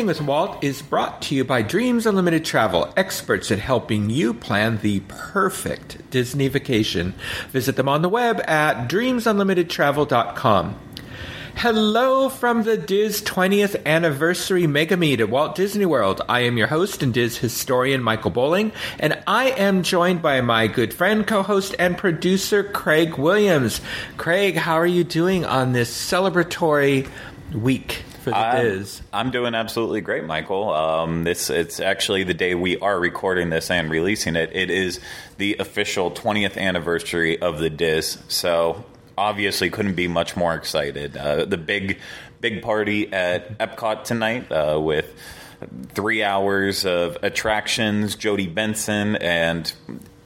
Connecting with Walt is brought to you by Dreams Unlimited Travel, experts at helping you plan the perfect Disney vacation. Visit them on the web at dreamsunlimitedtravel.com. Hello from the DIS 20th anniversary mega meet at Walt Disney World. I am your host and DIS historian Michael Bowling, and I am joined by my good friend, co-host, and producer Craig Williams. Craig, how are you doing on this celebratory week? For the I'm, DIS. I'm doing absolutely great, Michael. Um, this it's actually the day we are recording this and releasing it. It is the official 20th anniversary of the DIS. So obviously, couldn't be much more excited. Uh, the big big party at Epcot tonight uh, with three hours of attractions, Jodi Benson, and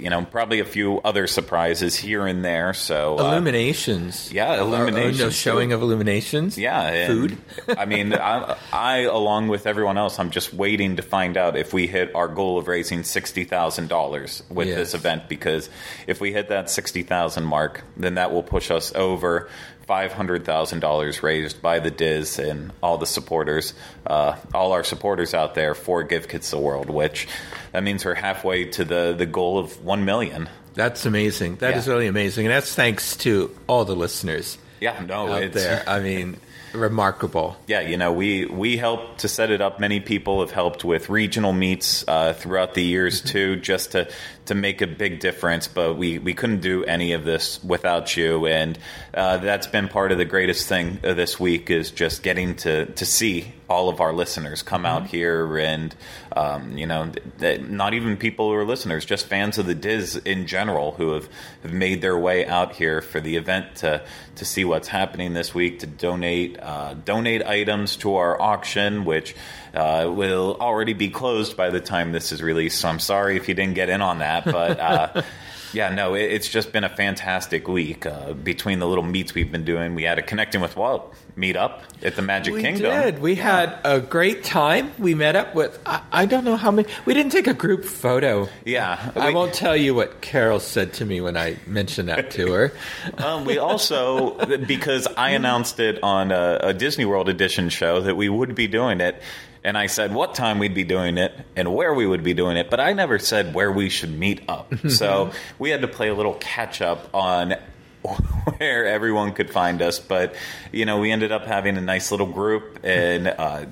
you know probably a few other surprises here and there. So uh, illuminations, yeah, illuminations, no showing of illuminations, yeah, food. I mean, I, I, along with everyone else, I'm just waiting to find out if we hit our goal of raising sixty thousand dollars with Yes. this event. Because if we hit that sixty thousand mark, then that will push us over five hundred thousand dollars raised by the DIS and all the supporters, uh, all our supporters out there for Give Kids the World. Which that means we're halfway to the the goal of one million. That's amazing. That is Yeah. really amazing, and that's thanks to all the listeners Yeah, no, out it's there. I mean, remarkable. Yeah, you know, we we helped to set it up. Many people have helped with regional meets uh, throughout the years too, just to to make a big difference. But we we couldn't do any of this without you, and uh, that's been part of the greatest thing this week is just getting to to see all of our listeners come out here, and um, you know, th- th- not even people who are listeners, just fans of the DIS in general who have, have made their way out here for the event to to see what's happening this week, to donate uh, donate items to our auction, which uh, will already be closed by the time this is released. So I'm sorry if you didn't get in on that, but. Uh, Yeah, no, it, it's just been a fantastic week. Uh, between the little meets we've been doing, we had a connecting with Walt meet up at the Magic We Kingdom. We did. We had a great time. We met up with I, I don't know how many. We didn't take a group photo. Yeah, I we- won't tell you what Carol said to me when I mentioned that to her. Um, we also, because I announced it on a, a Disney World Edition show that we would be doing it, and I said what time we'd be doing it and where we would be doing it, but I never said where we should meet up. so we had to play a little catch up on where everyone could find us. But you know, we ended up having a nice little group, and uh,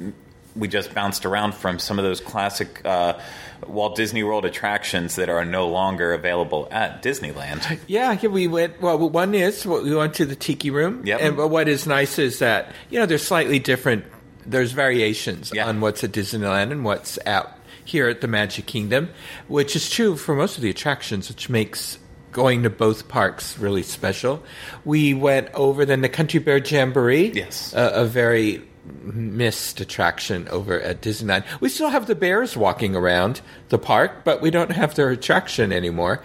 we just bounced around from some of those classic. Uh, Walt Disney World attractions that are no longer available at Disneyland. Yeah, yeah, we went. Well, one is we went to the Tiki Room, Yep. and but what is nice is that you know they're slightly different. There's variations Yeah. on what's at Disneyland and what's out here at the Magic Kingdom, which is true for most of the attractions, which makes going to both parks really special. We went over then the Country Bear Jamboree, Yes. a, a very missed attraction over at Disneyland. We still have the bears walking around the park, but we don't have their attraction anymore.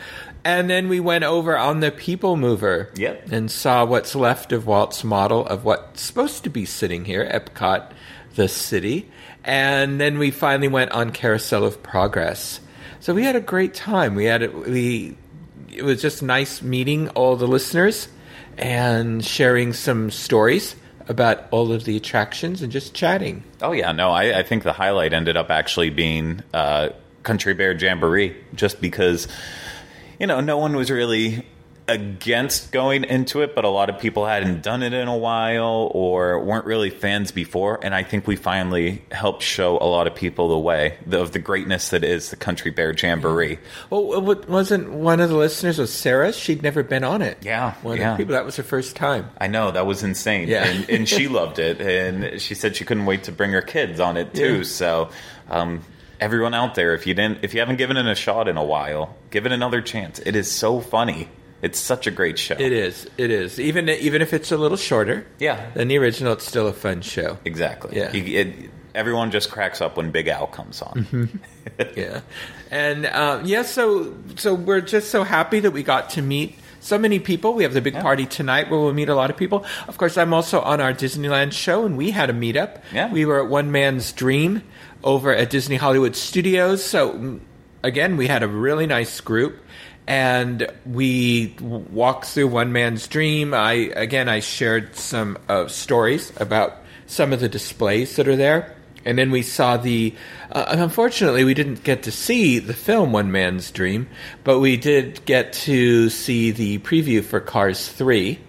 And then we went over on the People Mover Yep. and saw what's left of Walt's model of what's supposed to be sitting here, Epcot, the city. And then we finally went on Carousel of Progress. So we had a great time. We had we it was just nice meeting all the listeners and sharing some stories about all of the attractions and just chatting. Oh yeah, no, I, I think the highlight ended up actually being uh, Country Bear Jamboree, just because you know no one was really against going into it, but a lot of people hadn't done it in a while or weren't really fans before, and I think we finally helped show a lot of people the way the, of the greatness that is the Country Bear Jamboree. Well, what- wasn't one of the listeners was Sarah? She'd never been on it. Yeah, one of yeah. the people that was her first time. I know that was insane, Yeah. and, and she loved it, and she said she couldn't wait to bring her kids on it too. Yeah. So, um, everyone out there, if you didn't, if you haven't given it a shot in a while, give it another chance. It is so funny. It's such a great show. It is. It is. Even even if it's a little shorter, Yeah. than the original, it's still a fun show. exactly. Yeah. It- everyone just cracks up when Big Al comes on. Mm-hmm. yeah, and uh, yeah, so so we're just so happy that we got to meet so many people. We have the big yeah. party tonight where we'll meet a lot of people. Of course, I'm also on our Disneyland show, and we had a meetup. Yeah. We were at One Man's Dream over at Disney Hollywood Studios. So, again, we had a really nice group. And we walked through One Man's Dream. I again, I shared some uh, stories about some of the displays that are there and then we saw the. Uh, unfortunately, we didn't get to see the film One Man's Dream, but we did get to see the preview for Cars Three.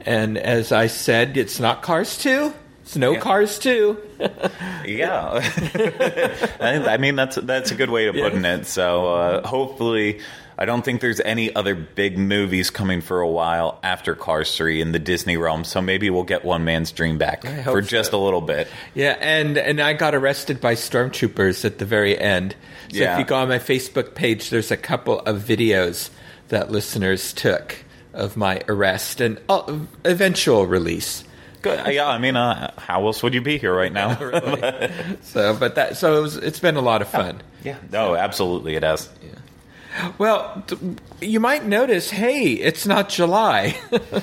And as I said, it's not Cars Two. It's no yeah. Cars Two. yeah, I mean that's that's a good way of putting yeah. it. So uh, hopefully I don't think there's any other big movies coming for a while after Cars 3 in the Disney realm, so maybe we'll get One Man's Dream back for just so. a little bit. Yeah, and and I got arrested by stormtroopers at the very end. So yeah. if you go on my Facebook page, there's a couple of videos that listeners took of my arrest and uh, eventual release. Good. Yeah, I mean, uh, how else would you be here right now? really. so, but that so it was, it's been a lot of fun. Yeah. No, absolutely, it has. Yeah. Well, you might notice, hey, it's not July,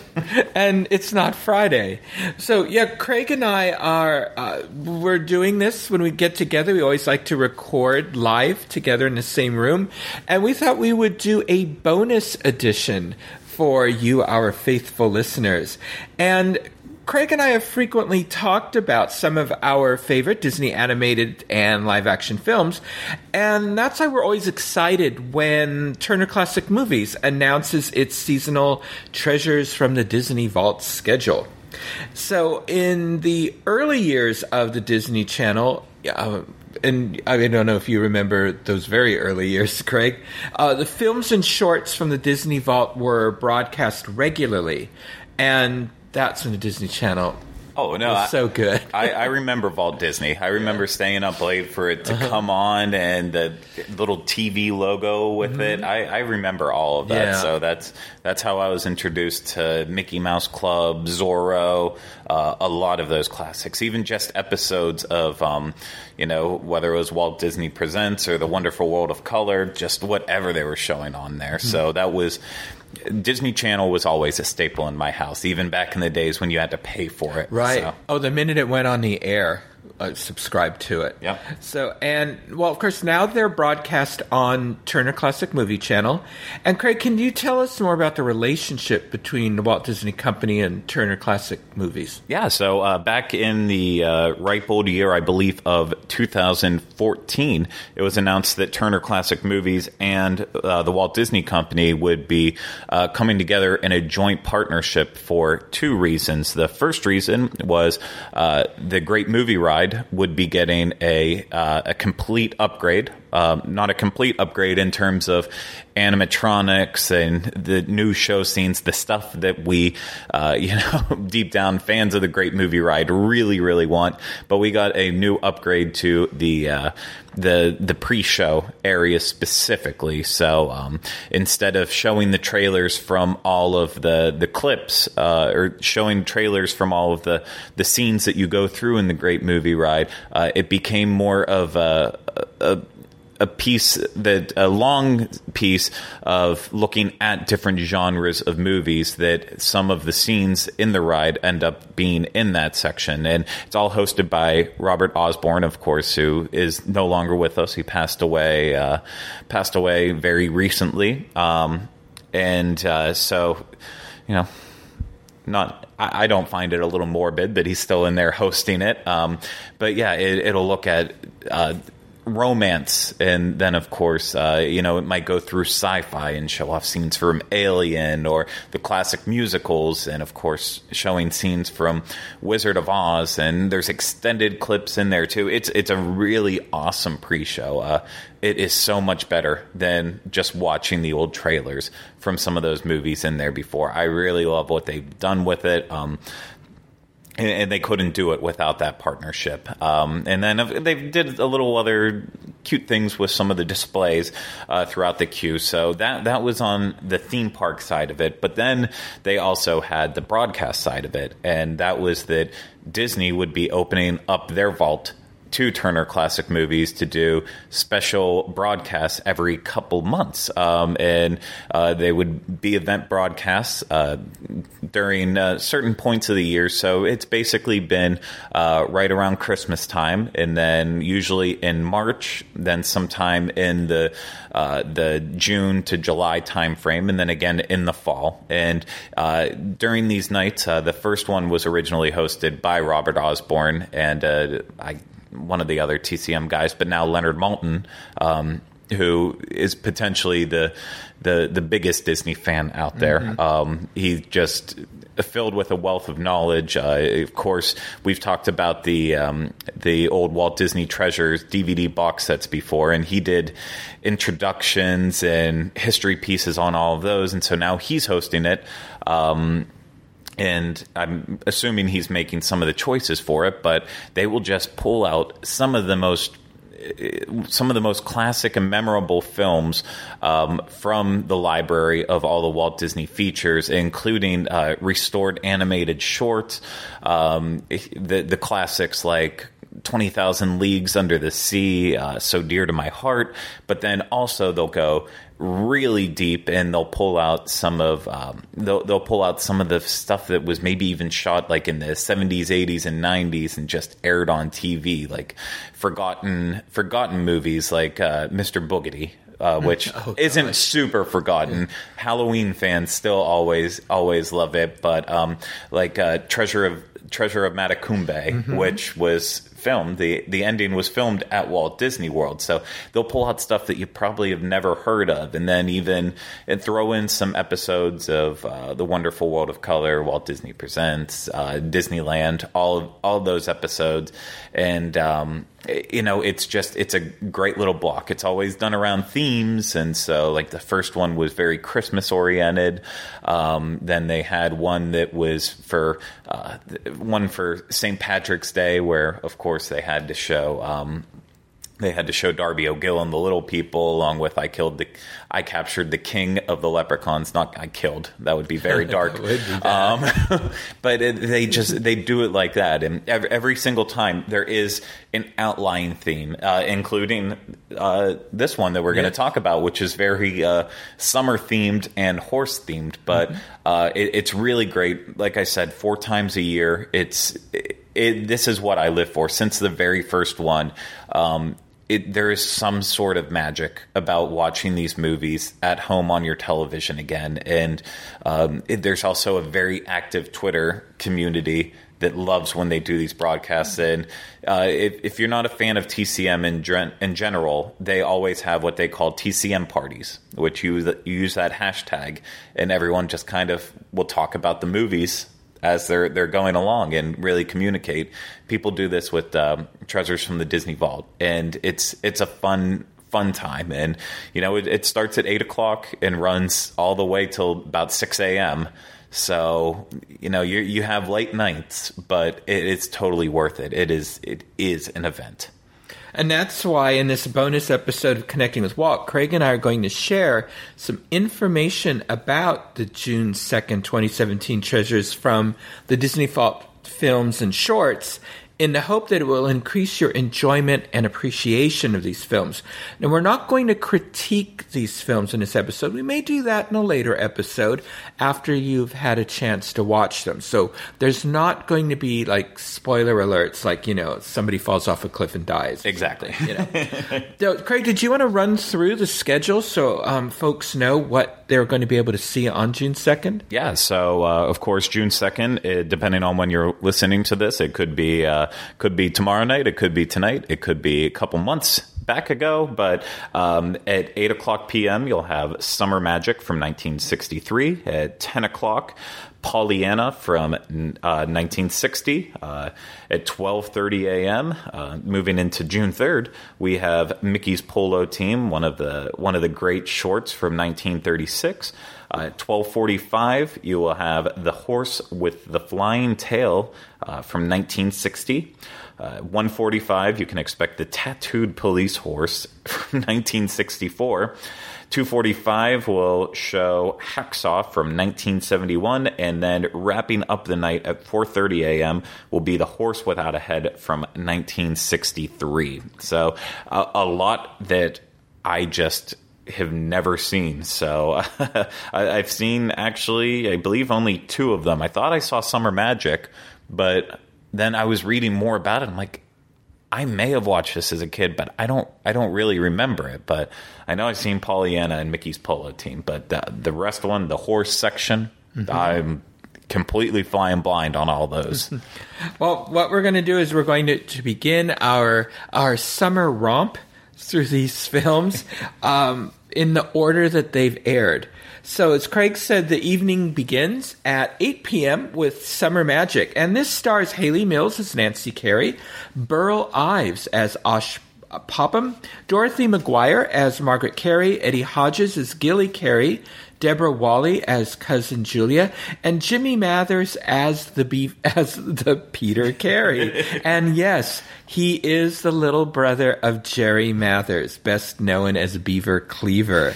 and it's not Friday. So yeah, Craig and I are uh, we're doing this when we get together. We always like to record live together in the same room, and we thought we would do a bonus edition for you, our faithful listeners. And Craig and I have frequently talked about some of our favorite Disney animated and live action films, and that's why we're always excited when Turner Classic Movies announces its seasonal Treasures from the Disney Vault schedule. So, in the early years of the Disney Channel, uh, and I don't know if you remember those very early years, Craig. Uh, the films and shorts from the Disney Vault were broadcast regularly, and that's when the Disney Channel Oh no, I, so good. I, I, remember Walt Disney. I remember yeah. staying up late for it to uh-huh. come on and the little TV logo with mm-hmm. it. I, I, remember all of that. Yeah. So that's that's how I was introduced to Mickey Mouse Club, Zorro, uh, a lot of those classics. Even just episodes of, um, you know, whether it was Walt Disney Presents or The Wonderful World of Color, just whatever they were showing on there. Mm-hmm. So that was Disney Channel was always a staple in my house, even back in the days when you had to pay for it. Right. So. Oh, the minute it went on the air, uh, subscribe to it. Yeah. So and well, of course, now they're broadcast on Turner Classic Movie Channel. And Craig, can you tell us more about the relationship between the Walt Disney Company and Turner Classic Movies? Yeah. So uh, back in the uh, ripe old year, I believe of 2014, it was announced that Turner Classic Movies and uh, the Walt Disney Company would be uh, coming together in a joint partnership for two reasons. The first reason was uh, the Great Movie Ride would be getting a uh, a complete upgrade, um, not a complete upgrade in terms of animatronics and the new show scenes, the stuff that we, uh, you know, deep down fans of the Great Movie Ride really, really want. But we got a new upgrade to the uh, the the pre-show area specifically. So um, instead of showing the trailers from all of the the clips uh, or showing trailers from all of the the scenes that you go through in the Great Movie Ride, uh, it became more of a, a a piece that a long piece of looking at different genres of movies that some of the scenes in the ride end up being in that section. And it's all hosted by Robert Osborne of course who is no longer with us. He passed away uh, passed away very recently. Um, and uh, so you know not I, don't find it a little morbid that he's still in there hosting it. Um, but yeah, it, will look at uh, romance, and then of course, uh, you know, it might go through sci-fi and show off scenes from Alien or the classic musicals, and of course, showing scenes from Wizard of Oz, and there's extended clips in there too. It's it's a really awesome pre-show. Uh, it is so much better than just watching the old trailers from some of those movies in there before. I really love what they've done with it. Um, and, they couldn't do it without that partnership. Um, and then they did a little other cute things with some of the displays uh, throughout the queue. So that that was on the theme park side of it. But then they also had the broadcast side of it, and that was that Disney would be opening up their vault to Turner Classic Movies to do special broadcasts every couple months, um, and uh, they would be event broadcasts uh, during uh, certain points of the year. So it's basically been uh, right around Christmas time, and then usually in March, then sometime in the uh, the June to July timeframe, and then again in the fall. And uh, during these nights, the first one was originally hosted by Robert Osborne, and I one of the other TCM guys, but now Leonard Maltin, um, who is potentially the the the biggest Disney fan out there. Mm-hmm. Um, he just filled with a wealth of knowledge. Uh, of course, we've talked about the um, the old Walt Disney Treasures DVD box sets before, and he did introductions and history pieces on all of those, and so now he's hosting it. Um, and I'm assuming he's making some of the choices for it, but they will just pull out some of the most some of the most classic and memorable films um, from the library of all the Walt Disney features, including uh, restored animated shorts, um, the the classics like 20,000 Leagues Under the Sea, uh, So Dear to My Heart. But then also they'll go really deep and they'll pull out some of um, they'll, they'll pull out some of the stuff that was maybe even shot like in the 70s 80s and 90s and just aired on tv like forgotten forgotten movies like uh, mr boogedy uh, which oh, isn't super forgotten. Halloween fans still always always love it, but um, like uh, Treasure of Treasure of Matecumbe, mm-hmm. which was filmed. The the ending was filmed at Walt Disney World, so they'll pull out stuff that you probably have never heard of, and then even and throw in some episodes of uh, the Wonderful World of Color, Walt Disney Presents, uh, Disneyland, all of all of those episodes, and um, you know, it's just it's a great little block. It's always done around themes, and so like the first one was very Christmas oriented. Um, then they had one that was for uh, one for St. Patrick's Day, where of course they had to show um, they had to show Darby O'Gill and the Little People, along with I killed the, I captured the king of the leprechauns. Not I killed. That would be very dark. be um, but it, they just they do it like that, and every, every single time there is an outlying theme, uh, including uh, this one that we're going to talk about, which is very uh, summer themed and horse themed. But mm-hmm. Uh, it, it's really great. Like I said, four times a year. It's it, this is what I live for since the very first one. Um, it, there is some sort of magic about watching these movies at home on your television again. And um, it, there's also a very active Twitter community that loves when they do these broadcasts. And uh, if, if, you're not a fan of TCM in, in general, they always have what they call TCM parties, which you, you use that hashtag, and everyone just kind of will talk about the movies as they're they're going along and really communicate. People do this with um, treasures from the Disney Vault, and it's it's a fun fun time. And you know, it, it starts at eight o'clock and runs all the way till about six a.m. So you know, you you have late nights, but it, it's totally worth it. It is it is an event. And that's why in this bonus episode of Connecting with Walt, Craig and I are going to share some information about the June 2nd, 2017 treasures from the Disney Vault films and shorts in the hope that it will increase your enjoyment and appreciation of these films. Now, we're not going to critique these films in this episode. We may do that in a later episode after you've had a chance to watch them. So there's not going to be like spoiler alerts, like, you know, somebody falls off a cliff and dies. Exactly. You know. so, Craig, did you want to run through the schedule so um, folks know what they're going to be able to see on June 2nd? Yeah. So, uh, of course, June 2nd, it, depending on when you're listening to this, it could be. Uh, could be tomorrow night. It could be tonight. It could be a couple months back ago. But um, at 8 o'clock p.m., you'll have Summer Magic from 1963. At 10 o'clock, Pollyanna from uh, 1960 uh, at 12:30 a.m. Uh, moving into June 3rd, we have Mickey's Polo Team, one of the one of the great shorts from 1936. Uh, at 12:45, you will have The Horse with the Flying Tail uh, from 1960. Uh, 145, you can expect The Tattooed Police Horse from 1964. 245 will show Hacksaw from 1971, and then wrapping up the night at 4:30 a.m. will be The Horse Without a Head from 1963. So a, a lot that I just have never seen. So I, have seen actually, I believe only two of them. I thought I saw Summer Magic, but then I was reading more about it. I'm like, I may have watched this as a kid, but I don't. I don't really remember it. But I know I've seen Pollyanna and Mickey's Polo Team. But the, the rest one, the horse section, mm-hmm. I'm completely flying blind on all those. well, what we're going to do is we're going to, to begin our our summer romp through these films um, in the order that they've aired. So, as Craig said, the evening begins at 8 p.m. with Summer Magic, and this stars Hayley Mills as Nancy Carey, Burl Ives as Osh Popham, Dorothy McGuire as Margaret Carey, Eddie Hodges as Gilly Carey, Deborah Walley as cousin Julia, and Jimmy Mathers as the beef, as the Peter Carey. and yes, he is the little brother of Jerry Mathers, best known as Beaver Cleaver.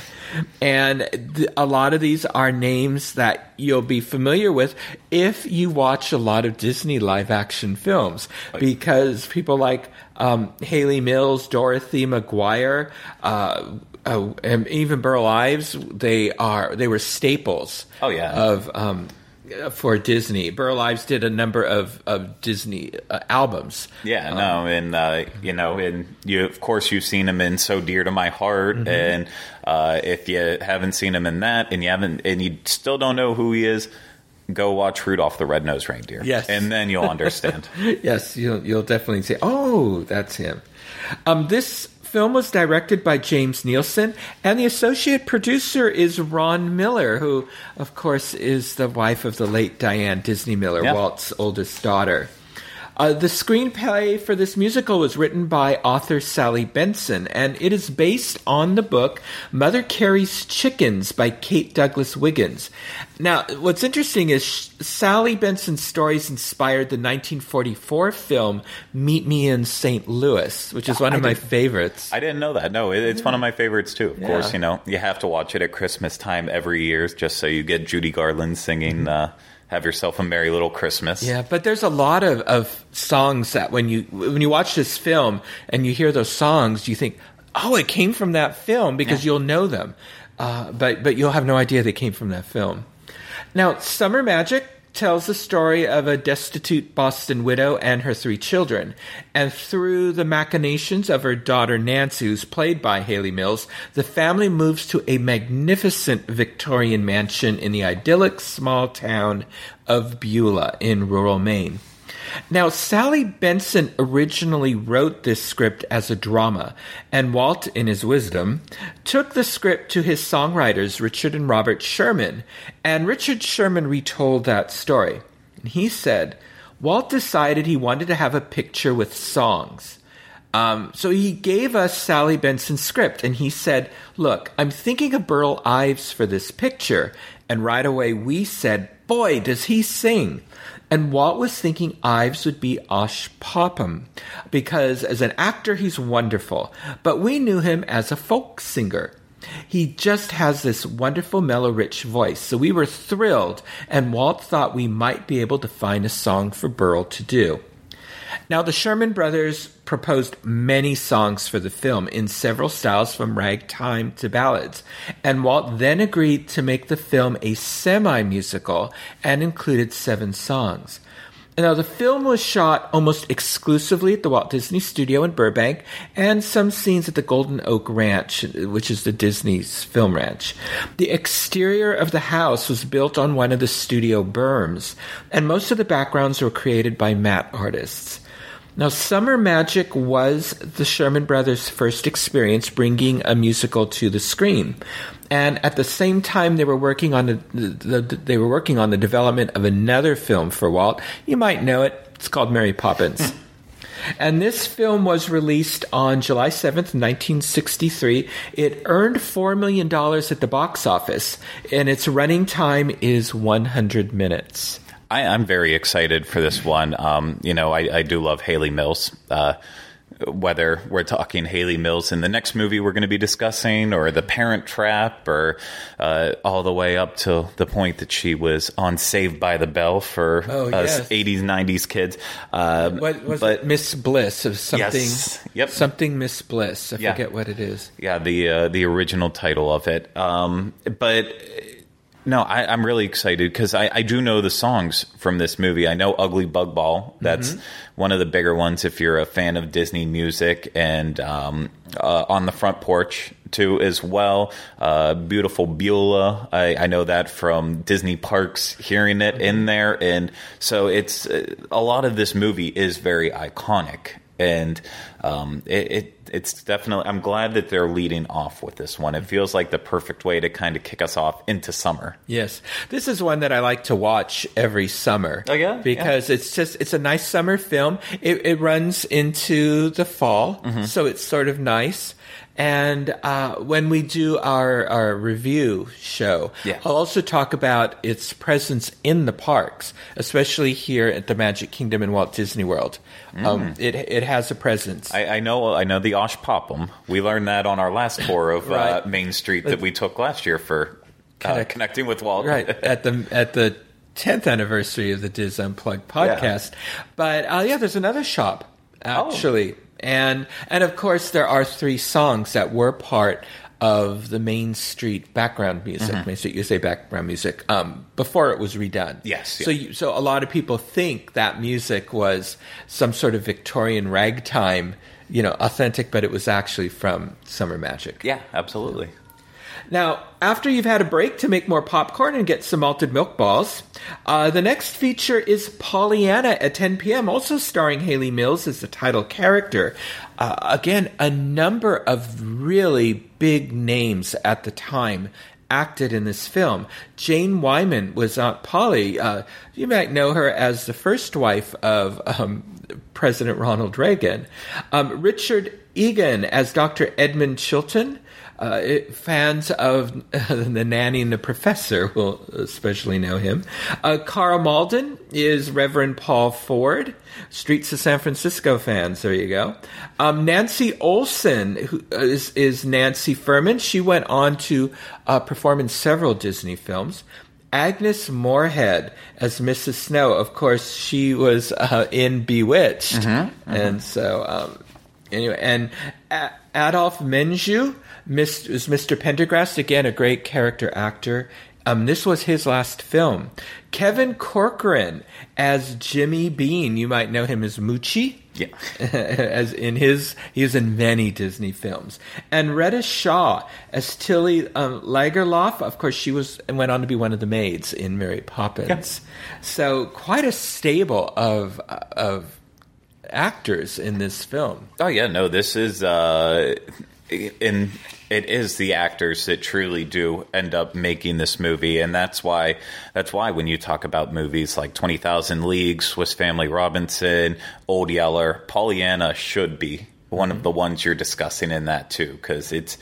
And th- a lot of these are names that you'll be familiar with if you watch a lot of Disney live action films, because people like um, Hayley Mills, Dorothy McGuire, uh, uh, and even Burl Ives, they are they were staples. Oh yeah, of um, for Disney. Burl Ives did a number of of Disney uh, albums. Yeah, um, no, and uh, you know, and you of course you've seen him in "So Dear to My Heart," mm-hmm. and uh, if you haven't seen him in that, and you haven't, and you still don't know who he is. Go watch Rudolph the Red-Nosed Reindeer. Yes, and then you'll understand. yes, you'll you'll definitely say, "Oh, that's him." Um, this film was directed by James Neilson, and the associate producer is Ron Miller, who, of course, is the wife of the late Diane Disney Miller, yep. Walt's oldest daughter. Uh, the screenplay for this musical was written by author Sally Benson, and it is based on the book Mother Carey's Chickens by Kate Douglas Wiggins. Now, what's interesting is Sally Benson's stories inspired the 1944 film Meet Me in St. Louis, which is one of my favorites. I didn't know that. No, it's one of my favorites too. Of yeah. course, you know, you have to watch it at Christmas time every year just so you get Judy Garland singing. Uh, have yourself a merry little Christmas. Yeah, but there's a lot of, of songs that when you when you watch this film and you hear those songs, you think, oh, it came from that film because yeah. you'll know them, uh, but but you'll have no idea they came from that film. Now, Summer Magic tells the story of a destitute Boston widow and her three children. And through the machinations of her daughter Nancy, who's played by Hayley Mills, the family moves to a magnificent Victorian mansion in the idyllic small town of Beulah in rural Maine. Now, Sally Benson originally wrote this script as a drama, and Walt, in his wisdom, took the script to his songwriters, Richard and Robert Sherman, and Richard Sherman retold that story. And he said, Walt decided he wanted to have a picture with songs. Um, so he gave us Sally Benson's script, and he said, Look, I'm thinking of Burl Ives for this picture. And right away we said, Boy, does he sing! And Walt was thinking Ives would be Osh Popham because as an actor he's wonderful, but we knew him as a folk singer. He just has this wonderful, mellow, rich voice. So we were thrilled, and Walt thought we might be able to find a song for Burl to do. Now, the Sherman Brothers proposed many songs for the film in several styles from ragtime to ballads, and Walt then agreed to make the film a semi musical and included seven songs. Now, the film was shot almost exclusively at the Walt Disney Studio in Burbank and some scenes at the Golden Oak Ranch, which is the Disney's film ranch. The exterior of the house was built on one of the studio berms, and most of the backgrounds were created by matte artists. Now, Summer Magic was the Sherman Brothers' first experience bringing a musical to the screen, and at the same time they were working on the, the, the, they were working on the development of another film for Walt. You might know it. It's called Mary Poppins. And this film was released on July 7th, 1963. It earned $4 million at the box office, and its running time is 100 minutes. I, am very excited for this one. Um, you know, I, I, do love Hayley Mills. Uh, whether we're talking Hayley Mills in the next movie we're going to be discussing, or The Parent Trap, or uh, all the way up to the point that she was on Saved by the Bell for Oh, us yes. 80s, 90s kids. Uh, What was but it? Miss Bliss of something? Yes. Yep. Something Miss Bliss. I Yeah. forget what it is. yeah, the uh, the original title of it. Um, but no, I, I'm really excited because I, I do know the songs from this movie. I know "Ugly Bug Ball." That's one of the bigger ones if you're a fan of Disney music, and um, uh, on the front porch too as well. Uh, Beautiful Beulah. I, I know that from Disney parks, hearing it in there, and so it's uh, a lot of this movie is very iconic and um, it, it it's definitely. I'm glad that they're leading off with this one. It feels like the perfect way to kind of kick us off into summer. Yes, this is one that I like to watch every summer. Oh, yeah? because it's just it's a nice summer film. It, it runs into the fall, Mm-hmm. so it's sort of nice. And uh, when we do our our review show, Yeah. I'll also talk about its presence in the parks, especially here at the Magic Kingdom in Walt Disney World. Um, it it has a presence. Mm. I, I know. I know the Osh Popham. We learned that on our last tour of uh, Main Street that we took last year for uh, Connect- connecting with Walt. right at the at the 10th anniversary of the DIS Unplugged podcast. But uh, yeah, there's another shop actually, and and of course there are three songs that were part of the Main Street background music, Main Street USA background music, um, before it was redone. Yes, So you, so a lot of people think that music was some sort of Victorian ragtime, you know, authentic, but it was actually from Summer Magic. Yeah, absolutely. Now, after you've had a break to make more popcorn and get some malted milk balls, uh, the next feature is Pollyanna at 10 p.m., also starring Hayley Mills as the title character. Uh, again, a number of really big names at the time acted in this film. Jane Wyman was Aunt Polly. Uh, you might know her as the first wife of um, President Ronald Reagan. Um, Richard Egan as Dr. Edmund Chilton. Uh, it, fans of The Nanny and the Professor will especially know him. Uh, Karl Malden is Reverend Paul Ford. Streets of San Francisco fans, there you go. Um, Nancy Olson who is, is Nancy Furman. She went on to uh, perform in several Disney films. Agnes Moorehead as Mrs. Snow. Of course, she was uh, in Bewitched, and so um, anyway, and Adolphe Menjou Mis- was Mr. Pendergrast again, a great character actor. Um, this was his last film. Kevin Corcoran as Jimmy Bean. You might know him as Moochie. Yeah. as in his he was in many Disney films. And Reta Shaw as Tilly um, Lagerlof. Of course, she was and went on to be one of the maids in Mary Poppins. So quite a stable of of actors in this film. Oh yeah, no, this is uh in it is the actors that truly do end up making this movie and that's why that's why when you talk about movies like 20,000 Leagues, Swiss Family Robinson, Old Yeller, Pollyanna should be one of mm-hmm. the ones you're discussing in that too cuz it's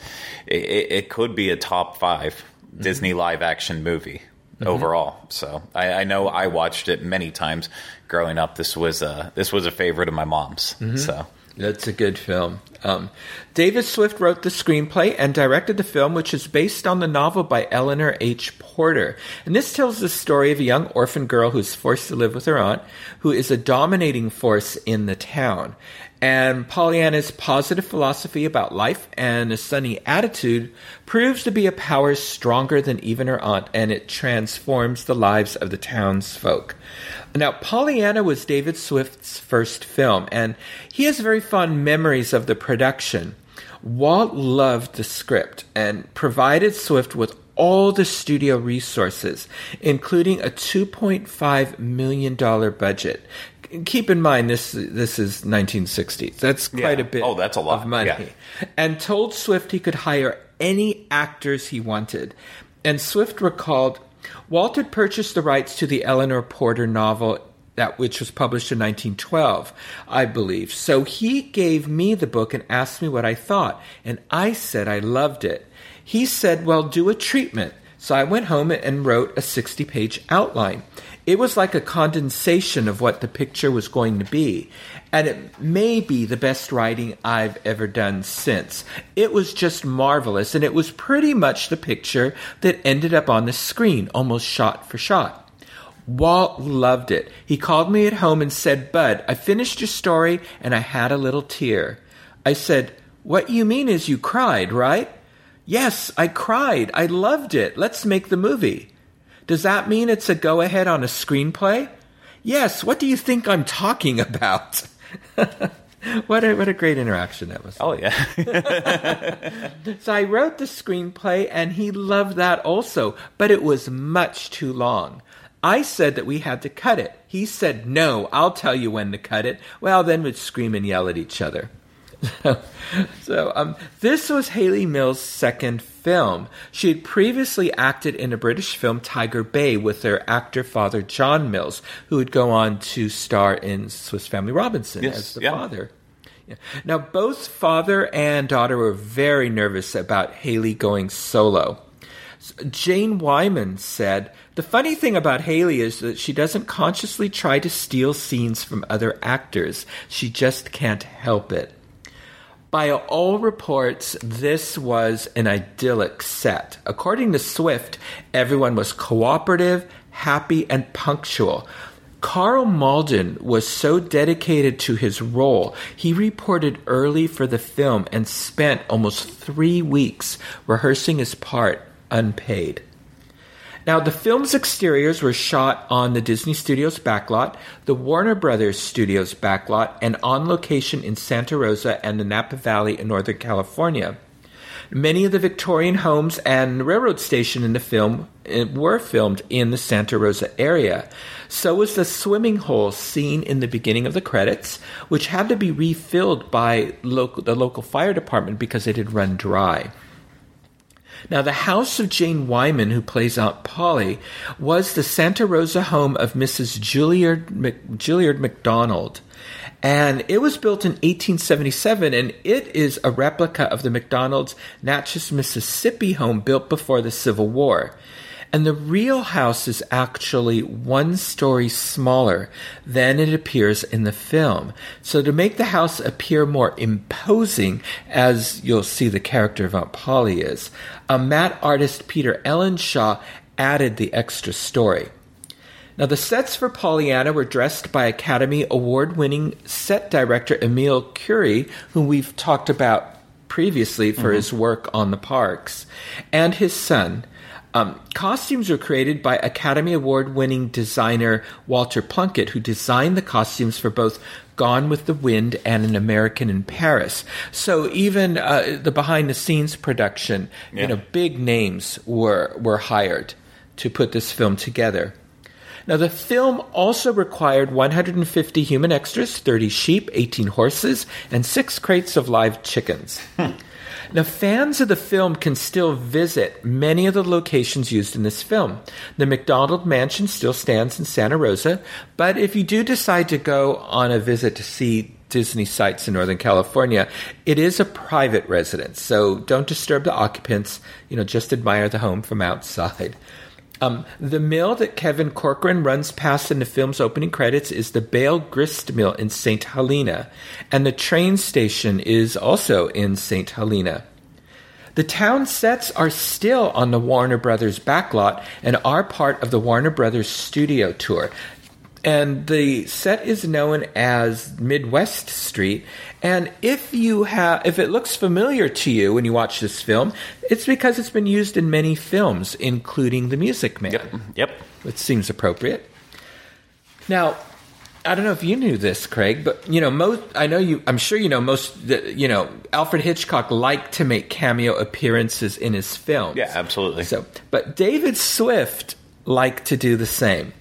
it, it could be a top 5 mm-hmm. Disney live action movie mm-hmm. overall. So I, I know I watched it many times growing up. This was a this was a favorite of my mom's. So That's a good film. Um, David Swift wrote the screenplay and directed the film, which is based on the novel by Eleanor H. Porter. And this tells the story of a young orphan girl who's forced to live with her aunt, who is a dominating force in the town. And Pollyanna's positive philosophy about life and a sunny attitude proves to be a power stronger than even her aunt, and it transforms the lives of the townsfolk. Now, Pollyanna was David Swift's first film, and he has very fond memories of the production. Walt loved the script and provided Swift with all the studio resources, including a $2.5 million budget. Keep in mind, this this is 1960s. That's quite Yeah. a bit Oh, that's a lot. of money. Yeah. And told Swift he could hire any actors he wanted. And Swift recalled Walt had purchased the rights to the Eleanor Porter novel that which was published in 1912, I believe. So he gave me the book and asked me what I thought, and I said I loved it. He said, "Well, do a treatment. So I went home and wrote a 60 page outline. It was like a condensation of what the picture was going to be. And it may be the best writing I've ever done since. It was just marvelous, and it was pretty much the picture that ended up on the screen, almost shot for shot. Walt loved it. He called me at home and said, Bud, I finished your story and I had a little tear. I said, What you mean is you cried, right? Yes, I cried. I loved it. Let's make the movie. Does that mean it's a go ahead on a screenplay? Yes, what do you think I'm talking about? what a what a great interaction that was. Oh yeah. so I wrote the screenplay and he loved that also, but it was much too long. I said that we had to cut it. He said, "No, I'll tell you when to cut it." Well, then we'd scream and yell at each other. So um, this was Hayley Mills' second film. She had previously acted in a British film, Tiger Bay, with her actor father John Mills, who would go on to star in Swiss Family Robinson Yes, as the yeah. father. Yeah. Now, both father and daughter were very nervous about Hayley going solo. Jane Wyman said, The funny thing about Hayley is that she doesn't consciously try to steal scenes from other actors. She just can't help it. By all reports, this was an idyllic set. According to Swift, everyone was cooperative, happy, and punctual. Karl Malden was so dedicated to his role, he reported early for the film and spent almost three weeks rehearsing his part unpaid. Now, the film's exteriors were shot on the Disney Studios backlot, the Warner Brothers Studios backlot, and on location in Santa Rosa and the Napa Valley in Northern California. Many of the Victorian homes and railroad station in the film eh, were filmed in the Santa Rosa area. So was the swimming hole seen in the beginning of the credits, which had to be refilled by local, the local fire department because it had run dry. Now, the house of Jane Wyman, who plays Aunt Polly, was the Santa Rosa home of Mrs. Juilliard, Mc, Juilliard McDonald. And it was built in 1877, and it is a replica of the McDonald's Natchez, Mississippi home built before the Civil War. And the real house is actually one story smaller than it appears in the film. So to make the house appear more imposing, as you'll see the character of Aunt Polly is, a matte artist Peter Ellenshaw added the extra story. Now, the sets for Pollyanna were dressed by Academy Award winning set director Emile Kuri, whom we've talked about previously for mm-hmm. his work on the parks, and his son. Um, costumes were created by Academy Award winning designer Walter Plunkett, who designed the costumes for both Gone with the Wind and An American in Paris. So even uh, the behind the scenes production, Yeah. you know, big names were were hired to put this film together. Now, the film also required 150 human extras, 30 sheep, 18 horses, and six crates of live chickens. Now, fans of the film can still visit many of the locations used in this film. The McDonald Mansion still stands in Santa Rosa, but if you do decide to go on a visit to see Disney sites in Northern California, it is a private residence, so don't disturb the occupants. You know, just admire the home from outside. Um, the mill that Kevin Corcoran runs past in the film's opening credits is the Bale Grist Mill in St. Helena, and the train station is also in St. Helena. The town sets are still on the Warner Brothers backlot and are part of the Warner Brothers studio tour. And the set is known as Midwest Street. And if you have, if it looks familiar to you when you watch this film, it's because it's been used in many films, including The Music Man. Yep. Yep. It seems appropriate. Now, I don't know if you knew this, Craig, but you know, most I know you. I'm sure you know most. You know, Alfred Hitchcock liked to make cameo appearances in his films. Yeah, absolutely. So, but David Swift liked to do the same.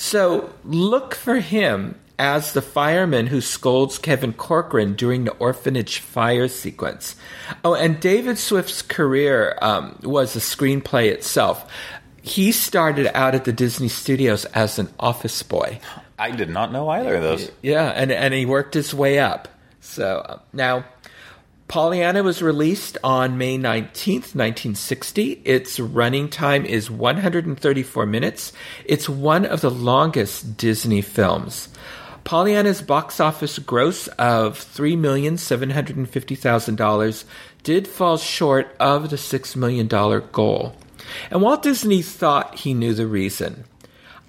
So look for him as the fireman who scolds Kevin Corcoran during the orphanage fire sequence. Oh, and David Swift's career um, was a screenplay itself. He started out at the Disney Studios as an office boy. I did not know either of those. Yeah, and and he worked his way up. So uh, now, Pollyanna was released on May 19th, 1960. Its running time is 134 minutes. It's one of the longest Disney films. Pollyanna's box office gross of $3,750,000 did fall short of the $6 million goal. And Walt Disney thought he knew the reason.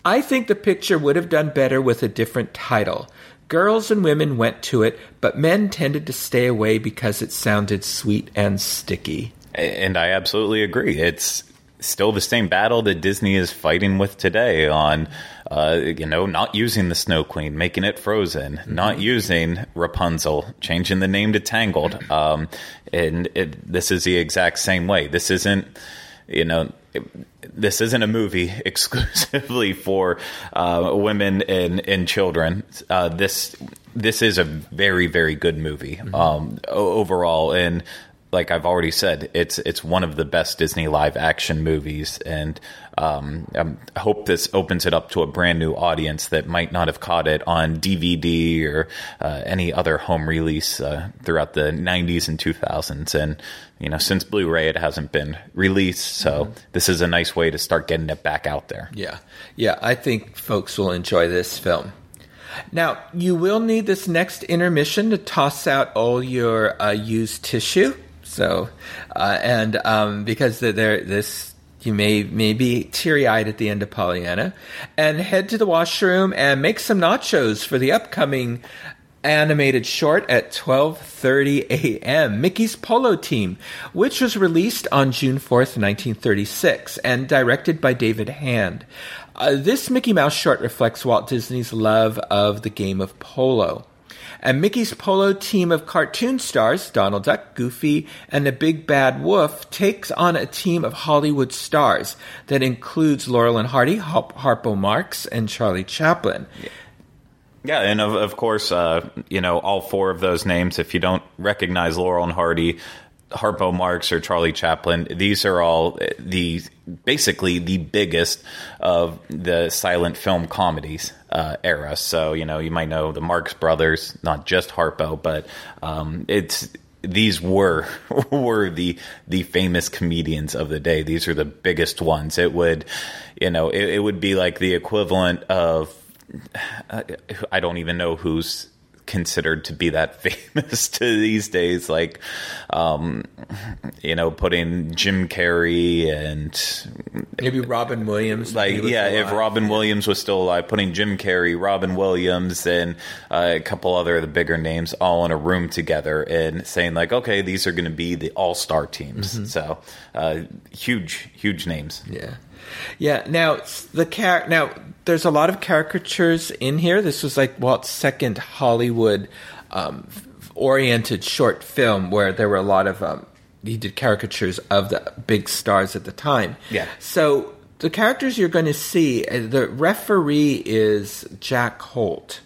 I think the picture would have done better with a different title. Girls and women went to it, but men tended to stay away because it sounded sweet and sticky. And I absolutely agree. It's still the same battle that Disney is fighting with today on, uh, you know, not using the Snow Queen, making it Frozen, mm-hmm. not using Rapunzel, changing the name to Tangled. Um, and it, this is the exact same way. This isn't, you know, this isn't a movie exclusively for uh, women and, and children. Uh, this this is a very very good movie mm-hmm. um, overall, and like I've already said, it's it's one of the best Disney live action movies, and um, I hope this opens it up to a brand new audience that might not have caught it on DVD or uh, any other home release uh, throughout the '90s and 2000s. And you know, since Blu-ray, it hasn't been released, so mm-hmm. this is a nice way to start getting it back out there. Yeah, yeah, I think folks will enjoy this film. Now, you will need this next intermission to toss out all your uh, used tissue so, uh, and um, because there, this you may may be teary eyed at the end of Pollyanna, and head to the washroom and make some nachos for the upcoming animated short at 12:30 a.m. Mickey's Polo Team, which was released on June 4th, 1936 and directed by David Hand. Uh, this Mickey Mouse short reflects Walt Disney's love of the game of polo. And Mickey's polo team of cartoon stars, Donald Duck, Goofy, and the Big Bad Wolf, takes on a team of Hollywood stars that includes Laurel and Hardy, Harpo Marx, and Charlie Chaplin. Yeah. Yeah, and of, of course, uh, you know, all four of those names, if you don't recognize Laurel and Hardy, Harpo Marx or Charlie Chaplin. These are all the basically the biggest of the silent film comedies uh, era. So you know you might know the Marx Brothers, not just Harpo, but um, it's these were were the the famous comedians of the day. These are the biggest ones. It would you know it, it would be like the equivalent of I don't even know who's considered to be that famous to these days. Like, um, you know, putting Jim Carrey and maybe Robin Williams. Like, yeah, if Robin Williams was still alive, putting Jim Carrey, Robin Williams, and uh, a couple other of the bigger names all in a room together and saying like, okay, these are going to be the all star teams. Mm-hmm. So, uh, huge, huge names. Yeah. Yeah. Now the car. Now there's a lot of caricatures in here. This was like Walt's second Hollywood um, oriented short film where there were a lot of um, he did caricatures of the big stars at the time. Yeah. So the characters you're going to see, uh, the referee is Jack Holt.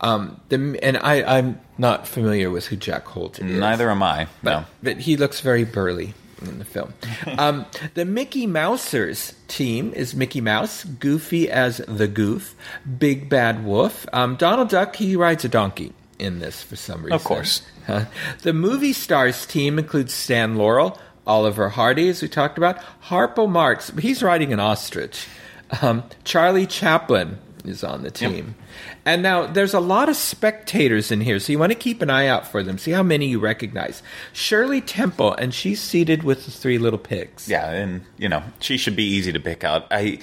Um, the, and I, I'm not familiar with who Jack Holt is. Neither am I. But, no. but he looks very burly in the film. um, the Mickey Mousers team is Mickey Mouse, Goofy as the Goof, Big Bad Wolf. Um, Donald Duck, he rides a donkey in this for some reason. Of course. the movie stars team includes Stan Laurel, Oliver Hardy, as we talked about, Harpo Marx, he's riding an ostrich, um, Charlie Chaplin is on the team. Yep. And now there's a lot of spectators in here, so you want to keep an eye out for them. See how many you recognize. Shirley Temple, and she's seated with the three little pigs. Yeah, and you know she should be easy to pick out. I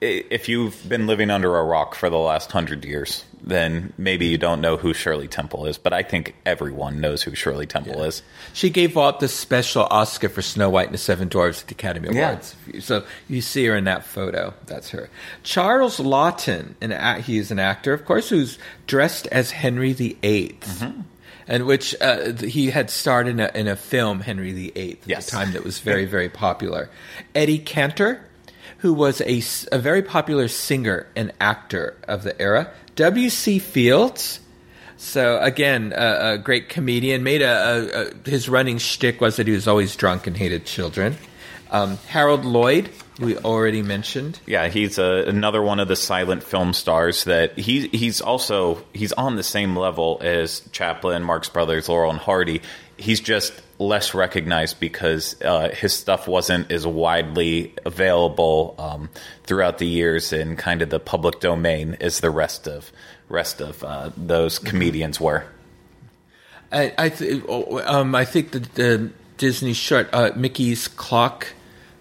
if you've been living under a rock for the last hundred years, then maybe you don't know who Shirley Temple is. But I think everyone knows who Shirley Temple yeah. is. She gave Walt the special Oscar for Snow White and the Seven Dwarfs at the Academy Awards. Yeah. So you see her in that photo. That's her. Charles Laughton, and he is an actor, of course, who's dressed as Henry VIII. Mm-hmm and which uh, he had starred in a, in a film, Henry VIII, at yes. the time that was very, very popular. Eddie Cantor, who was a, a very popular singer and actor of the era. W.C. Fields. So again, a, a great comedian. Made a, a, his running shtick was that he was always drunk and hated children. Um, Harold Lloyd, we already mentioned. Yeah, he's a, another one of the silent film stars that he he's also he's on the same level as Chaplin, Marx Brothers, Laurel and Hardy. He's just less recognized because uh, his stuff wasn't as widely available um, throughout the years in kind of the public domain as the rest of rest of uh, those comedians were. I I, th- um, I think that the Disney short uh, Mickey's Clock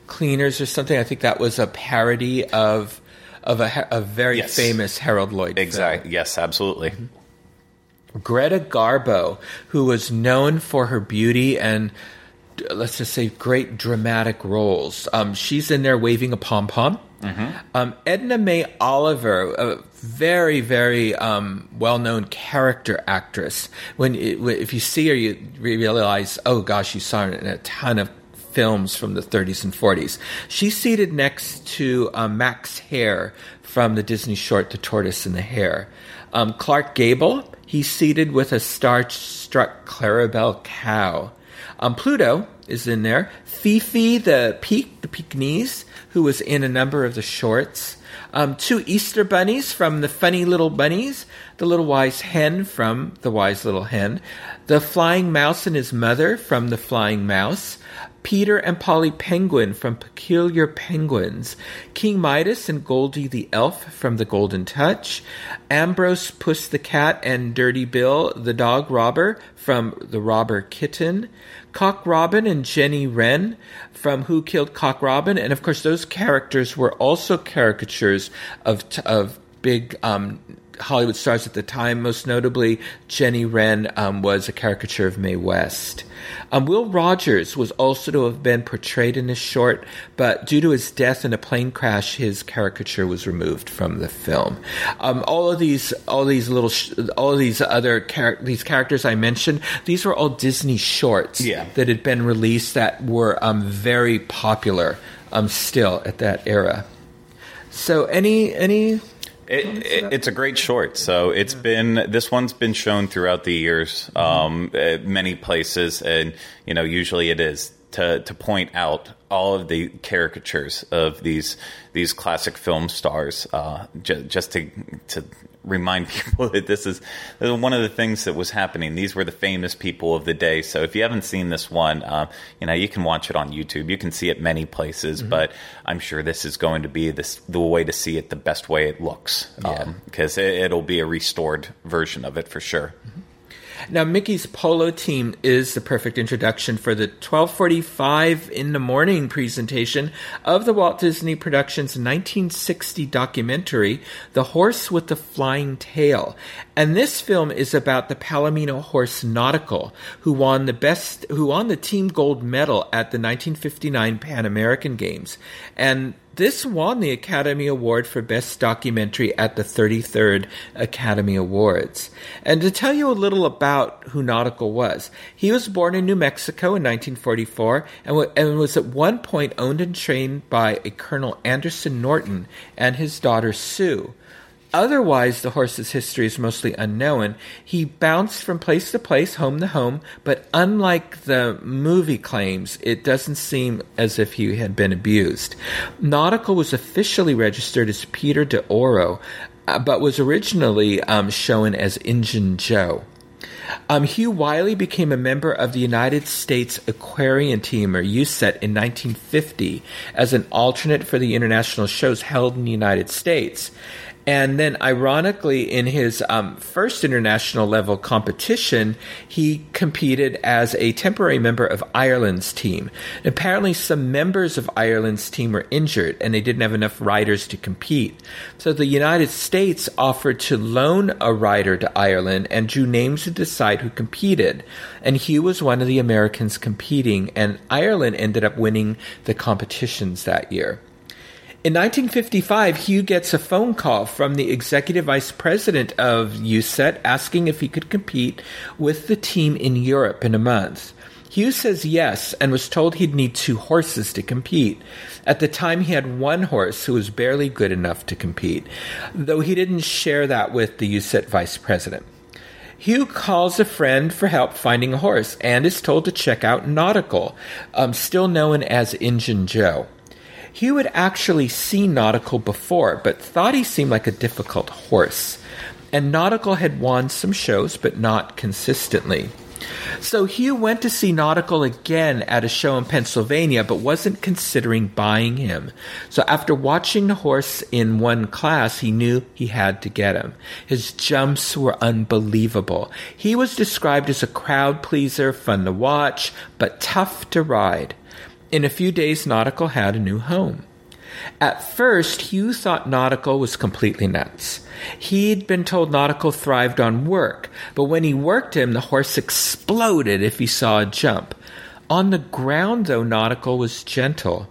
Cleaners or something. I think that was a parody of of a, a very Yes. famous Harold Lloyd. Exactly. Yes, absolutely. film. Greta Garbo, who was known for her beauty and uh, let's just say great dramatic roles. Um, she's in there waving a pom pom. Um, Edna May Oliver, a very, very um, well known character actress. When it, if you see her, you realize, oh gosh, you saw her in a ton of films from the 30s and 40s. She's seated next to um, Max Hare from the Disney short The Tortoise and the Hare. Um, Clark Gable, he's seated with a star-struck Clarabelle cow. Um, Pluto is in there. Fifi the Peak, the Pekingese, who was in a number of the shorts. Um, two Easter bunnies from the Funny Little Bunnies. The Little Wise Hen from The Wise Little Hen. The Flying Mouse and his mother from The Flying Mouse. Peter and Polly Penguin from Peculiar Penguins, King Midas and Goldie the Elf from The Golden Touch, Ambrose Puss the Cat and Dirty Bill the Dog Robber from The Robber Kitten, Cock Robin and Jenny Wren from Who Killed Cock Robin, and of course those characters were also caricatures of of big um, Hollywood stars at the time. Most notably, Jenny Wren um, was a caricature of Mae West. Um, Will Rogers was also to have been portrayed in this short, but due to his death in a plane crash, his caricature was removed from the film. Um, all of these, all these little, sh- all of these other char- these characters I mentioned, these were all Disney shorts Yeah. that had been released that were um, very popular um, still at that era. So, any any It, it, it's a great short. So it's been this one's been shown throughout the years, um, at many places, and you know usually it is to to point out all of the caricatures of these these classic film stars, uh, ju- just to to remind people that this is this is one of the things that was happening. These were the famous people of the day. So if you haven't seen this one, uh, you know you can watch it on YouTube. You can see it many places, but I'm sure this is going to be this the way to see it the best way it looks Yeah. because it, it'll be a restored version of it for sure. Now, Mickey's polo team is the perfect introduction for the 12:45 in the morning presentation of the Walt Disney Productions 1960 documentary, "The Horse with the Flying Tail." And this film is about the Palomino horse Nautical, who won the best, who won the team gold medal at the 1959 Pan American Games, and this won the Academy Award for Best Documentary at the 33rd Academy Awards. And to tell you a little about who Nautical was, he was born in New Mexico in 1944 and, and was at one point owned and trained by a Colonel Anderson Norton and his daughter Sue. Otherwise, the horse's history is mostly unknown. He bounced from place to place, home to home, but unlike the movie claims, it doesn't seem as if he had been abused. Nautical was officially registered as Peter de Oro, uh, but was originally um, shown as Injun Joe. Um, Hugh Wiley became a member of the United States Equestrian Team, or USET, in 1950 as an alternate for the international shows held in the United States. And then, ironically, in his um, first international level competition, he competed as a temporary member of Ireland's team. Apparently, some members of Ireland's team were injured and they didn't have enough riders to compete. So the United States offered to loan a rider to Ireland and drew names to decide who competed. And Hugh was one of the Americans competing, and Ireland ended up winning the competitions that year. In 1955, Hugh gets a phone call from the executive vice president of USET asking if he could compete with the team in Europe in a month. Hugh says yes and was told he'd need two horses to compete. At the time, he had one horse who was barely good enough to compete, though he didn't share that with the USET vice president. Hugh calls a friend for help finding a horse and is told to check out Nautical, um, still known as Injun Joe. Hugh had actually seen Nautical before, but thought he seemed like a difficult horse. And Nautical had won some shows, but not consistently. So Hugh went to see Nautical again at a show in Pennsylvania, but wasn't considering buying him. So after watching the horse in one class, he knew he had to get him. His jumps were unbelievable. He was described as a crowd pleaser, fun to watch, but tough to ride. In a few days, Nautical had a new home. At first, Hugh thought Nautical was completely nuts. He'd been told Nautical thrived on work, but when he worked him, the horse exploded if he saw a jump. On the ground, though, Nautical was gentle.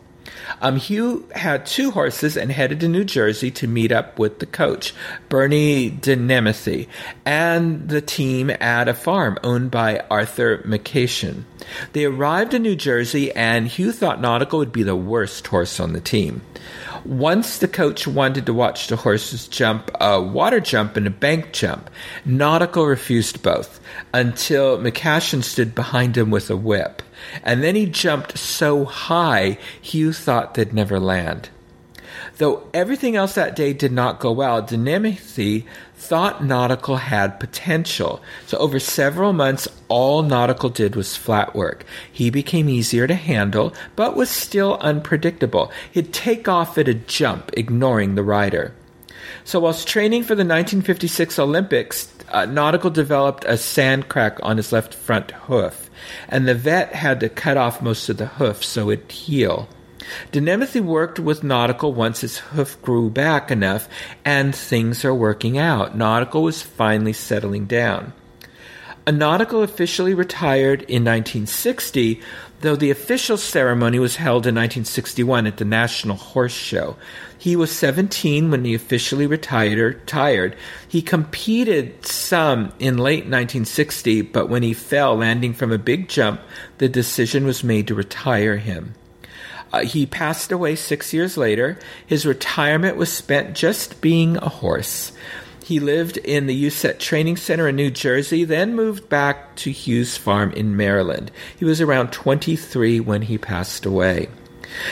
Um, Hugh had two horses and headed to New Jersey to meet up with the coach, Bernie DeNemethy, and the team at a farm owned by Arthur McCashin. They arrived in New Jersey, and Hugh thought Nautical would be the worst horse on the team. Once the coach wanted to watch the horses jump a water jump and a bank jump. Nautical refused both until McCashin stood behind him with a whip. And then he jumped so high, Hugh thought they'd never land. Though everything else that day did not go well, DeNemethy thought Nautical had potential. So over several months, all Nautical did was flat work. He became easier to handle, but was still unpredictable. He'd take off at a jump, ignoring the rider. So whilst training for the 1956 Olympics, uh, Nautical developed a sand crack on his left front hoof, and the vet had to cut off most of the hoof so it'd heal. DeNemethy worked with Nautical once his hoof grew back enough, and things are working out. Nautical was finally settling down. A Nautical officially retired in 1960, though the official ceremony was held in 1961 at the National Horse Show. He was 17 when he officially retired. He competed some in late 1960, but when he fell landing from a big jump, the decision was made to retire him. Uh, he passed away six years later. His retirement was spent just being a horse. He lived in the USET Training Center in New Jersey, then moved back to Hughes Farm in Maryland. He was around 23 when he passed away.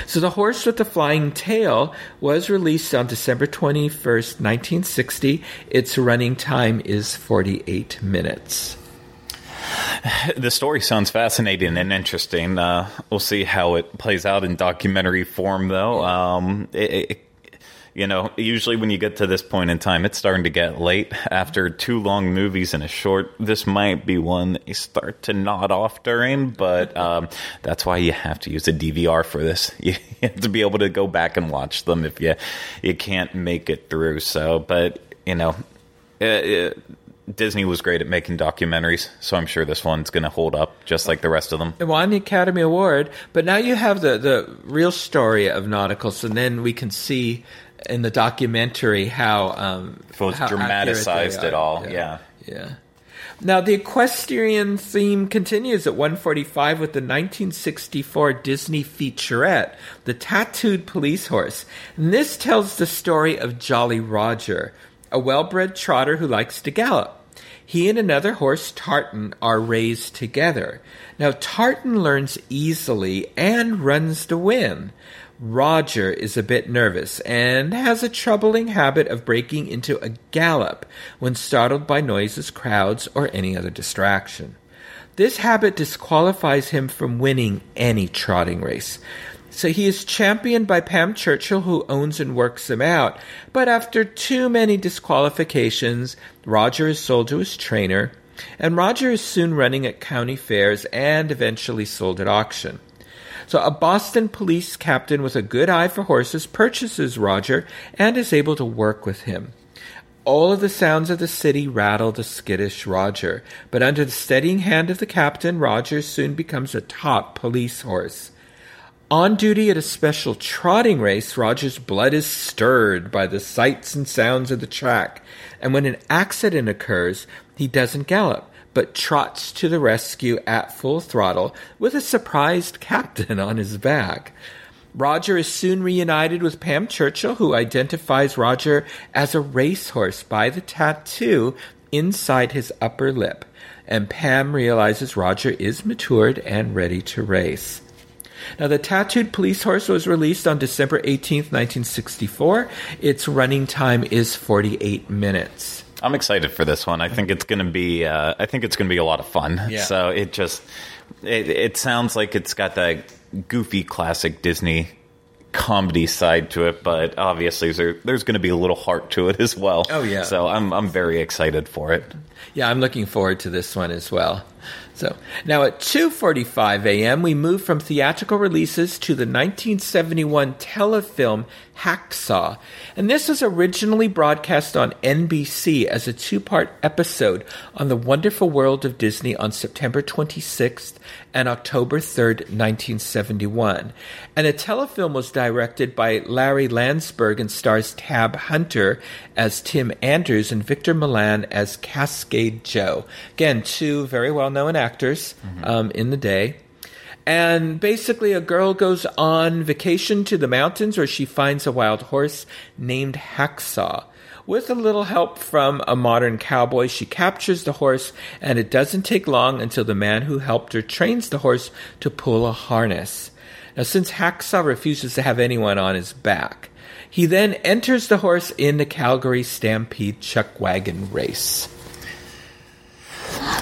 So The Horse with the Flying Tail was released on December 21st, 1960. Its running time is 48 minutes. The story sounds fascinating and interesting. Uh, we'll see how it plays out in documentary form, though. Um, it, it, you know, usually when you get to this point in time, it's starting to get late after two long movies and a short. This might be one that you start to nod off during, but um, that's why you have to use a DVR for this. You have to be able to go back and watch them if you you can't make it through. So, but you know. It, it, Disney was great at making documentaries, so I'm sure this one's going to hold up just like the rest of them. It won the Academy Award, but now you have the, the real story of Nauticals, and then we can see in the documentary how um, how dramatized it all. Yeah. yeah. yeah. Now the equestrian theme continues at 145 with the 1964 Disney featurette, The Tattooed Police Horse. And this tells the story of Jolly Roger, a well-bred trotter who likes to gallop. He and another horse, Tartan, are raised together. Now Tartan learns easily and runs to win. Roger is a bit nervous and has a troubling habit of breaking into a gallop when startled by noises, crowds, or any other distraction. This habit disqualifies him from winning any trotting race. So he is championed by Pam Churchill, who owns and works him out. But after too many disqualifications, Roger is sold to his trainer, and Roger is soon running at county fairs and eventually sold at auction. So a Boston police captain with a good eye for horses purchases Roger and is able to work with him. All of the sounds of the city rattle the skittish Roger, but under the steadying hand of the captain, Roger soon becomes a top police horse. On duty at a special trotting race, Roger's blood is stirred by the sights and sounds of the track, and when an accident occurs, he doesn't gallop but trots to the rescue at full throttle with a surprised captain on his back. Roger is soon reunited with Pam Churchill, who identifies Roger as a racehorse by the tattoo inside his upper lip, and Pam realizes Roger is matured and ready to race. Now, The Tattooed Police Horse was released on December 18th, 1964. Its running time is 48 minutes. I'm excited for this one. I think it's going to be. Uh, I think it's going to be a lot of fun. Yeah. So it just. It, it sounds like it's got that goofy classic Disney comedy side to it, but obviously there, there's going to be a little heart to it as well. Oh, yeah. So I'm I'm very excited for it. Yeah, I'm looking forward to this one as well. So now at 2:45 a.m., we move from theatrical releases to the 1971 telefilm Hacksaw, and this was originally broadcast on NBC as a two-part episode on the Wonderful World of Disney on September 26th and October 3rd, 1971. And the telefilm was directed by Larry Lansburgh and stars Tab Hunter as Tim Andrews and Victor Millan as Cascade Joe. Again, two very well-known actors um, in the day. And basically, a girl goes on vacation to the mountains where she finds a wild horse named Hacksaw. With a little help from a modern cowboy, she captures the horse, and it doesn't take long until the man who helped her trains the horse to pull a harness. Now, since Hacksaw refuses to have anyone on his back, he then enters the horse in the Calgary Stampede Chuck Wagon race.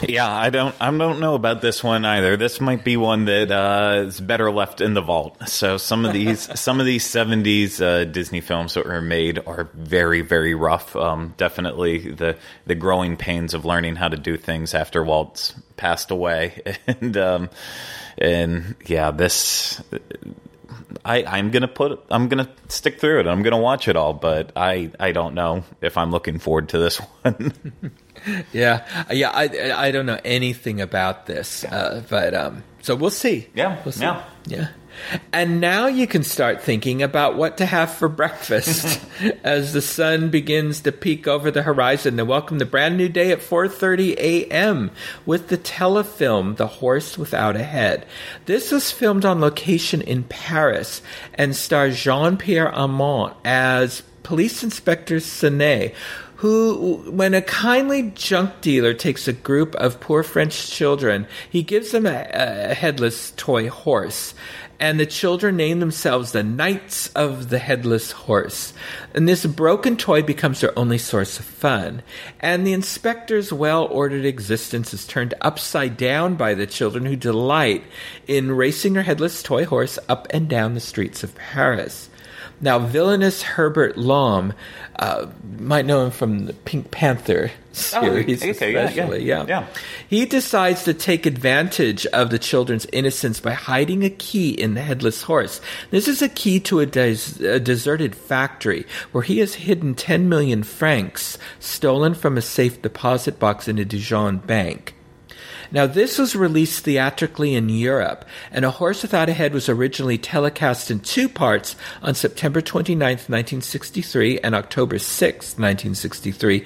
Yeah, I don't I don't know about this one either. This might be one that uh, is better left in the vault. So some of these some of these seventies uh, Disney films that were made are very very rough. Um, definitely the the growing pains of learning how to do things after Walt's passed away, and um, and yeah, this. I, I'm gonna put. I'm gonna stick through it. I'm gonna watch it all, but I, I don't know if I'm looking forward to this one. Yeah, yeah. I I don't know anything about this, uh, but um, so we'll see. Yeah, we'll see. yeah. yeah. And now you can start thinking about what to have for breakfast as the sun begins to peek over the horizon to welcome the brand new day at 4:30 a.m. with the telefilm The Horse Without a Head. This was filmed on location in Paris and stars Jean-Pierre Aumont as Police Inspector Senet, who, when a kindly junk dealer takes a group of poor French children, he gives them a, a headless toy horse. And the children name themselves the Knights of the Headless Horse. And this broken toy becomes their only source of fun. And the inspector's well ordered existence is turned upside down by the children who delight in racing their headless toy horse up and down the streets of Paris. Now, villainous Herbert Lom, uh, might know him from the Pink Panther series, Oh, okay, yeah, especially. yeah, Yeah, yeah. He decides to take advantage of the children's innocence by hiding a key in the headless horse. This is a key to a, des- a deserted factory where he has hidden 10 million francs stolen from a safe deposit box in a Dijon bank. Now, this was released theatrically in Europe, and A Horse Without a Head was originally telecast in two parts on September 29th, 1963 and October 6th, 1963,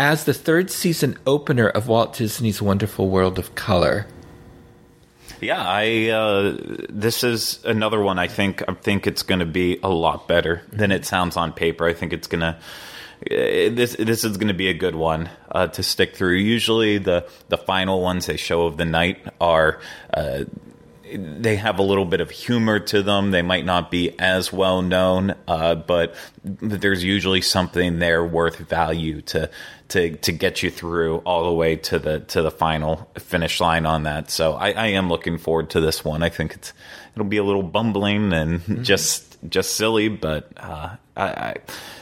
as the third season opener of Walt Disney's Wonderful World of Color. Yeah, I uh, this is another one. I think I think it's going to be a lot better than it sounds on paper. I think it's going to this this is going to be a good one uh, to stick through. Usually, the the final ones they show of the night are. Uh, they have a little bit of humor to them. They might not be as well known, uh, but there's usually something there worth value to to to get you through all the way to the to the final finish line on that. So I, I am looking forward to this one. I think it's it'll be a little bumbling and just just silly, but uh, I, I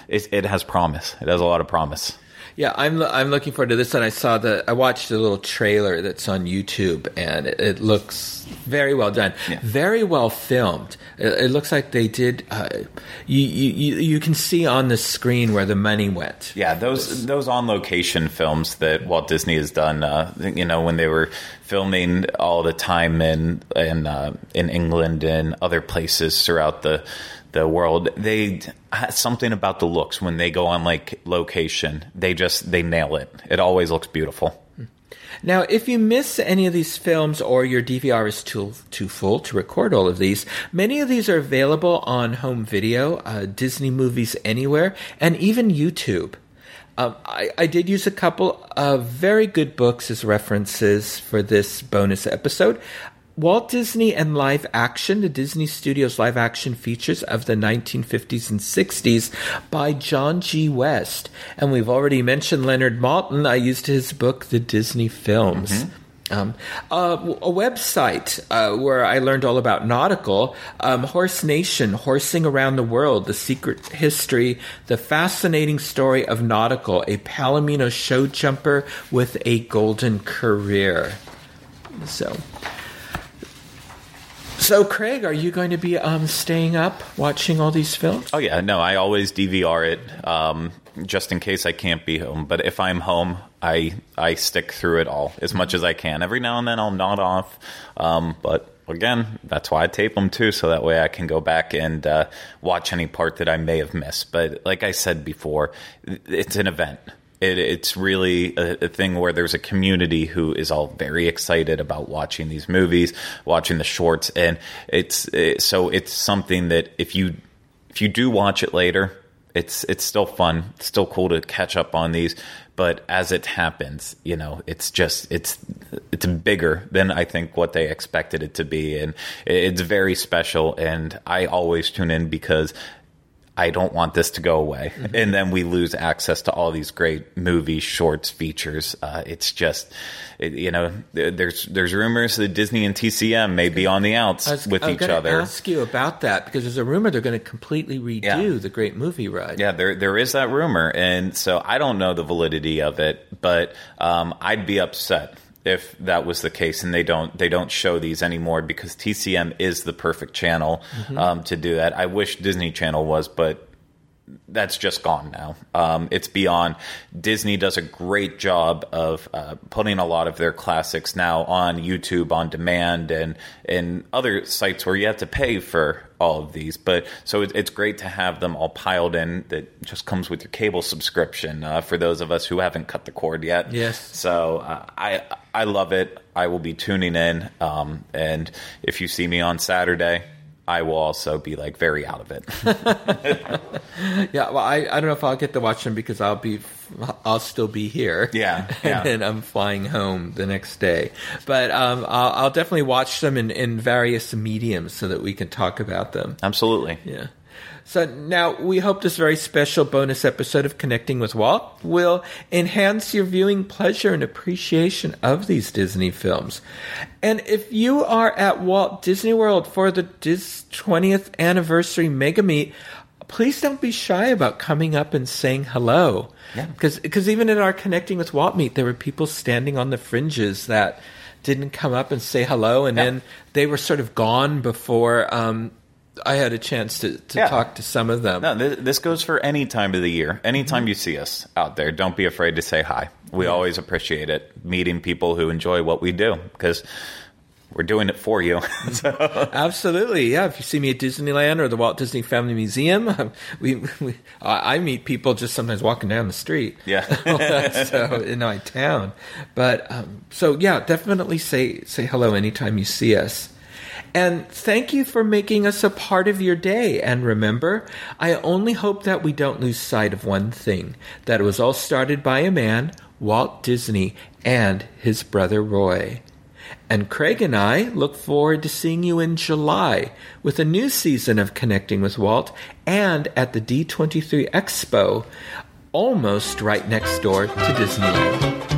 it, it has promise. It has a lot of promise. Yeah, I'm I'm looking forward to this, and I saw the I watched the little trailer that's on YouTube, and it, it looks very well done, Yeah. very well filmed. It, it looks like they did. Uh, you, you you can see on the screen where the money went. Yeah, those those on location films that Walt Disney has done. Uh, you know, when they were filming all the time in in uh, in England and other places throughout the the world, they something about the looks when they go on like location. They just they nail it. It always looks beautiful. Now, if you miss any of these films or your DVR is too too full to record all of these, many of these are available on home video, uh, Disney Movies Anywhere, and even YouTube. Um, I, I did use a couple of very good books as references for this bonus episode. Walt Disney and live action, the Disney Studios live action features of the 1950s and 60s by John G. West. And we've already mentioned Leonard Maltin. I used his book, The Disney Films. Mm-hmm. Um, uh, a website uh, where I learned all about nautical, um, Horse Nation, Horsing Around the World, the secret history, the fascinating story of nautical, a Palomino show jumper with a golden career. So, so, Craig, are you going to be um, staying up watching all these films? Oh yeah, no, I always DVR it um, just in case I can't be home. But if I'm home, I I stick through it all as much as I can. Every now and then I'll nod off, um, but again, that's why I tape them too, so that way I can go back and uh, watch any part that I may have missed. But like I said before, it's an event. It, it's really a, a, thing where there's a community who is all very excited about watching these movies, watching the shorts, and it's it, so it's something that if you if you do watch it later, it's it's still fun, it's still cool to catch up on these. But as it happens, you know, it's just it's it's bigger than I think what they expected it to be, and it's very special. And I always tune in because I don't want this to go away. Mm-hmm. And then we lose access to all these great movies, shorts, features. Uh, it's just, it, you know, there's there's rumors that Disney and TCM may be on the outs was, with each other. Ask you about that because there's a rumor they're going to completely redo yeah. the Great Movie Ride. Yeah, there there is that rumor, and so I don't know the validity of it, but um, I'd be upset if that was the case and they don't they don't show these anymore because TCM is the perfect channel mm-hmm. um, to do that. I wish Disney Channel was, but that's just gone now. Um, it's beyond. Disney does a great job of uh, putting a lot of their classics now on YouTube on demand and and other sites where you have to pay for all of these. But so it, it's great to have them all piled in. That just comes with your cable subscription uh, for those of us who haven't cut the cord yet. Yes. So uh, I I love it. I will be tuning in. Um, and if you see me on Saturday I will also be like very out of it. yeah, well, I, I don't know if I'll get to watch them because I'll be I'll still be here. Yeah, yeah. and then I'm flying home the next day. But um, I'll, I'll definitely watch them in, in various mediums so that we can talk about them. Absolutely. Yeah. So now we hope this very special bonus episode of Connecting with Walt will enhance your viewing pleasure and appreciation of these Disney films. And if you are at Walt Disney World for the 20th anniversary mega meet, please don't be shy about coming up and saying hello. Yeah. Because because even at our Connecting with Walt meet, there were people standing on the fringes that didn't come up and say hello, and yeah. then they were sort of gone before um, I had a chance to, to yeah. talk to some of them. No, this, goes for any time of the year. Anytime mm-hmm. you see us out there, don't be afraid to say hi. We yeah. always appreciate it, meeting people who enjoy what we do because we're doing it for you. so. Absolutely, yeah. If you see me at Disneyland or the Walt Disney Family Museum, we, we I meet people just sometimes walking down the street. Yeah, so in my town. But um, so yeah, definitely say say hello anytime you see us. And thank you for making us a part of your day. And remember, I only hope that we don't lose sight of one thing that it was all started by a man, Walt Disney, and his brother Roy. And Craig and I look forward to seeing you in July with a new season of Connecting with Walt and at the D23 Expo, almost right next door to Disneyland.